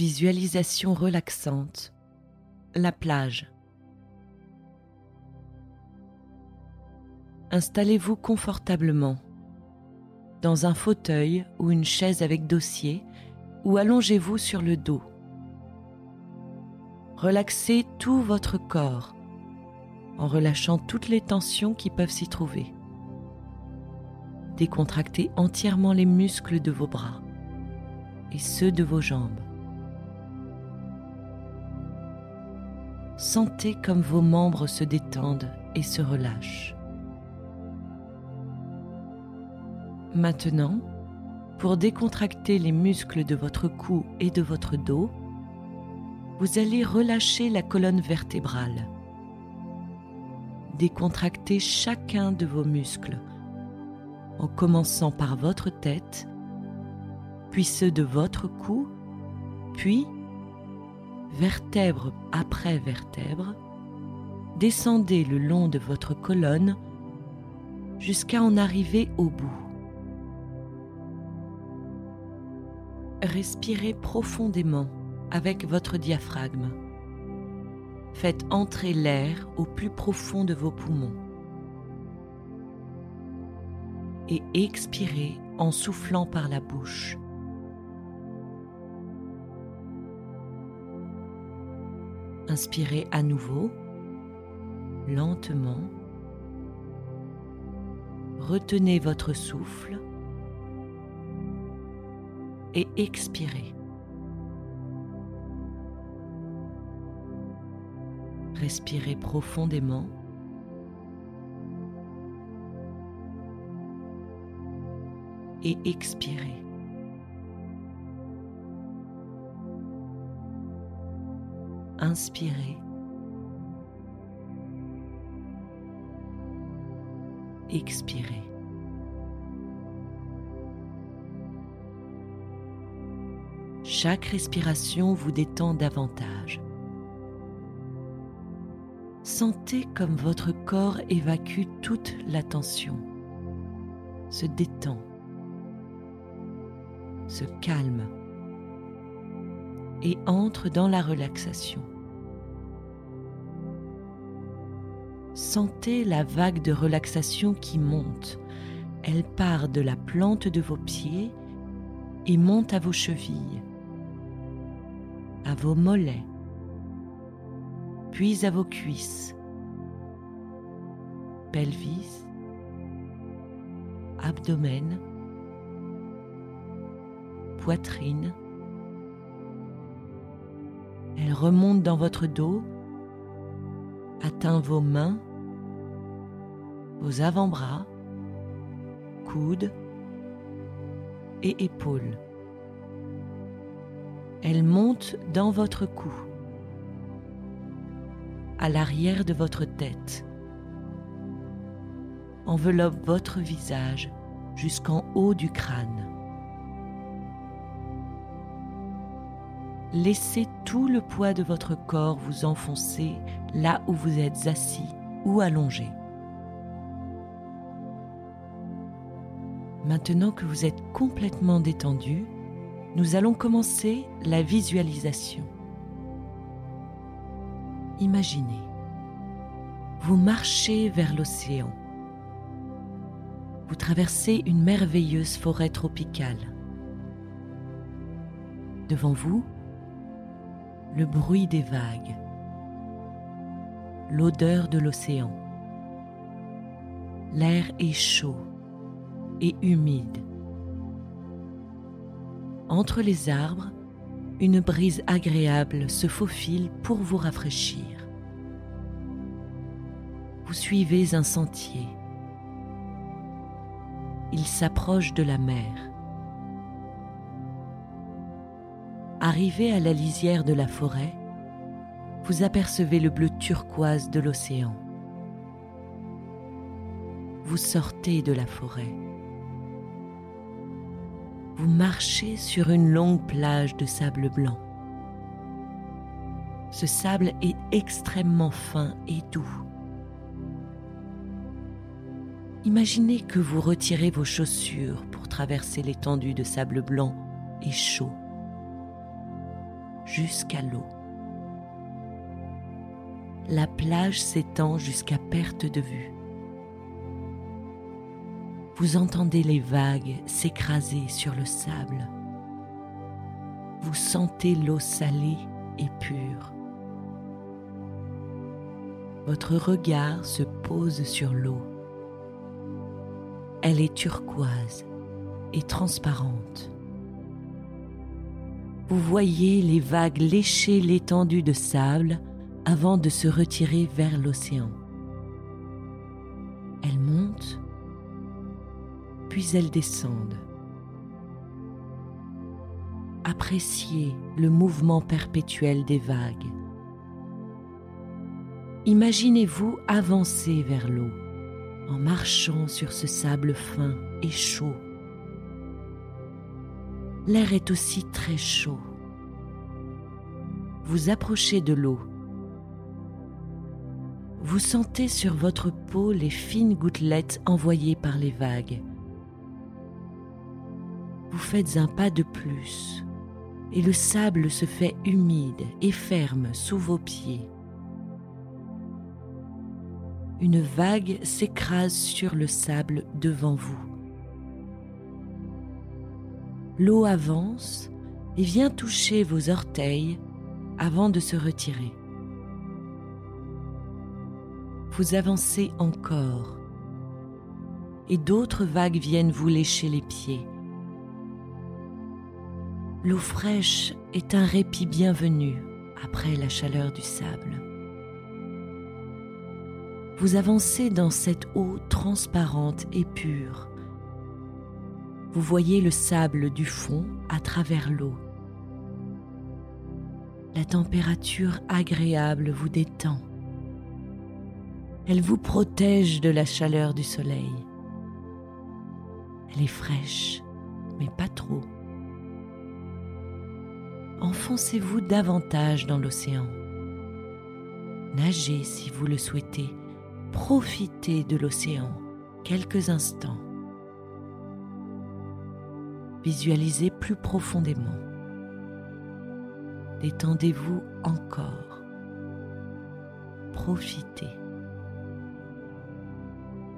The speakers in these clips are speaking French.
Visualisation relaxante. La plage. Installez-vous confortablement dans un fauteuil ou une chaise avec dossier ou allongez-vous sur le dos. Relaxez tout votre corps en relâchant toutes les tensions qui peuvent s'y trouver. Décontractez entièrement les muscles de vos bras et ceux de vos jambes. Sentez comme vos membres se détendent et se relâchent. Maintenant, pour décontracter les muscles de votre cou et de votre dos, vous allez relâcher la colonne vertébrale. Décontractez chacun de vos muscles en commençant par votre tête, puis ceux de votre cou, puis vertèbre après vertèbre, descendez le long de votre colonne jusqu'à en arriver au bout. Respirez profondément avec votre diaphragme. Faites entrer l'air au plus profond de vos poumons. Et expirez en soufflant par la bouche. Inspirez à nouveau, lentement. Retenez votre souffle et expirez. Respirez profondément. Et expirez. Inspirez. Expirez. Chaque respiration vous détend davantage. Sentez comme votre corps évacue toute la tension, se détend, se calme et entre dans la relaxation. Sentez la vague de relaxation qui monte. Elle part de la plante de vos pieds et monte à vos chevilles, à vos mollets, puis à vos cuisses, pelvis, abdomen, poitrine. Elle remonte dans votre dos, atteint vos mains, vos avant-bras, coudes et épaules. Elle monte dans votre cou à l'arrière de votre tête. Enveloppe votre visage jusqu'en haut du crâne. Laissez tout le poids de votre corps vous enfoncer là où vous êtes assis ou allongé. Maintenant que vous êtes complètement détendu, nous allons commencer la visualisation imaginez, vous marchez vers l'océan. Vous traversez une merveilleuse forêt tropicale. Devant vous, le bruit des vagues, l'odeur de l'océan. L'air est chaud et humide. Entre les arbres, une brise agréable se faufile pour vous rafraîchir. Vous suivez un sentier. Il s'approche de la mer. Arrivé à la lisière de la forêt, vous apercevez le bleu turquoise de l'océan. Vous sortez de la forêt vous marchez sur une longue plage de sable blanc. Ce sable est extrêmement fin et doux. Imaginez que vous retirez vos chaussures pour traverser l'étendue de sable blanc et chaud. jusqu'à l'eau. La plage s'étend jusqu'à perte de vue. Vous entendez les vagues s'écraser sur le sable. Vous sentez l'eau salée et pure. Votre regard se pose sur l'eau. Elle est turquoise et transparente. Vous voyez les vagues lécher l'étendue de sable avant de se retirer vers l'océan. Puis elles descendent. Appréciez le mouvement perpétuel des vagues. Imaginez-vous avancer vers l'eau en marchant sur ce sable fin et chaud. L'air est aussi très chaud. Vous approchez de l'eau. Vous sentez sur votre peau les fines gouttelettes envoyées par les vagues. Vous faites un pas de plus et le sable se fait humide et ferme sous vos pieds une vague s'écrase sur le sable devant vous. L'eau avance et vient toucher vos orteils avant de se retirer. Vous avancez encore et d'autres vagues viennent vous lécher les pieds. L'eau fraîche est un répit bienvenu après la chaleur du sable vous avancez dans cette eau transparente et pure. Vous voyez le sable du fond à travers l'eau. La température agréable vous détend. Elle vous protège de la chaleur du soleil. Elle est fraîche, mais pas trop. Enfoncez-vous davantage dans l'océan. Nagez si vous le souhaitez profitez de l'océan quelques instants. Visualisez plus profondément. Détendez-vous encore. Profitez.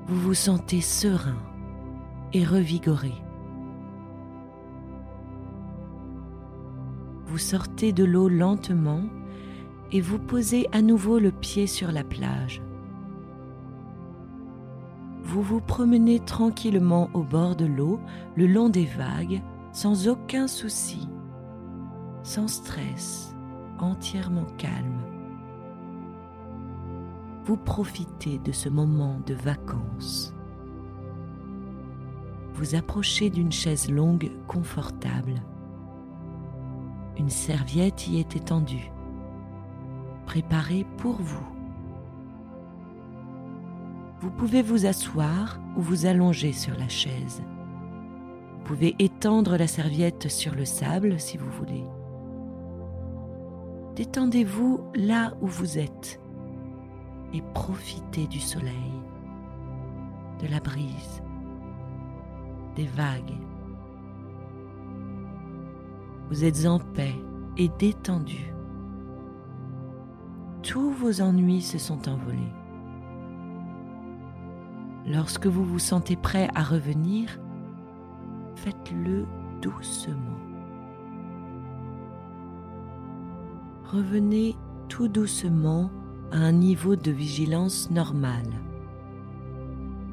Vous vous sentez serein et revigoré. Vous sortez de l'eau lentement et vous posez à nouveau le pied sur la plage vous vous promenez tranquillement au bord de l'eau, le long des vagues, sans aucun souci, sans stress, entièrement calme. Vous profitez de ce moment de vacances. Vous approchez d'une chaise longue confortable. Une serviette y est étendue, préparée pour vous. Vous pouvez vous asseoir ou vous allonger sur la chaise. Vous pouvez étendre la serviette sur le sable si vous voulez. Détendez-vous là où vous êtes et profitez du soleil, de la brise, des vagues. Vous êtes en paix et détendu. Tous vos ennuis se sont envolés. Lorsque vous vous sentez prêt à revenir, faites-le doucement. Revenez tout doucement à un niveau de vigilance normal.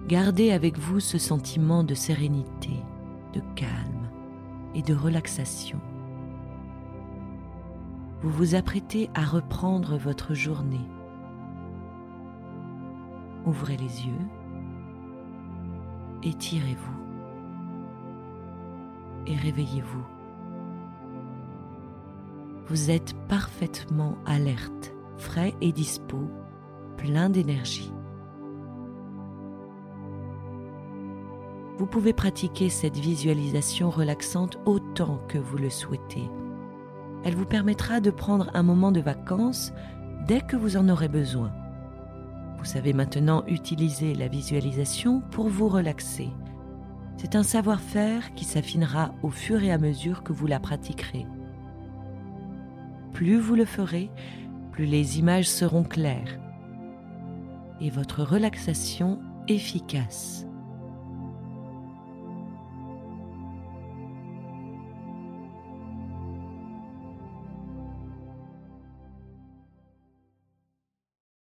Gardez avec vous ce sentiment de sérénité, de calme et de relaxation. Vous vous apprêtez à reprendre votre journée. Ouvrez les yeux étirez-vous et réveillez-vous. Vous êtes parfaitement alerte, frais et dispo, plein d'énergie. Vous pouvez pratiquer cette visualisation relaxante autant que vous le souhaitez. Elle vous permettra de prendre un moment de vacances dès que vous en aurez besoin. Vous savez maintenant utiliser la visualisation pour vous relaxer. C'est un savoir-faire qui s'affinera au fur et à mesure que vous la pratiquerez. plus vous le ferez, plus les images seront claires et votre relaxation efficace.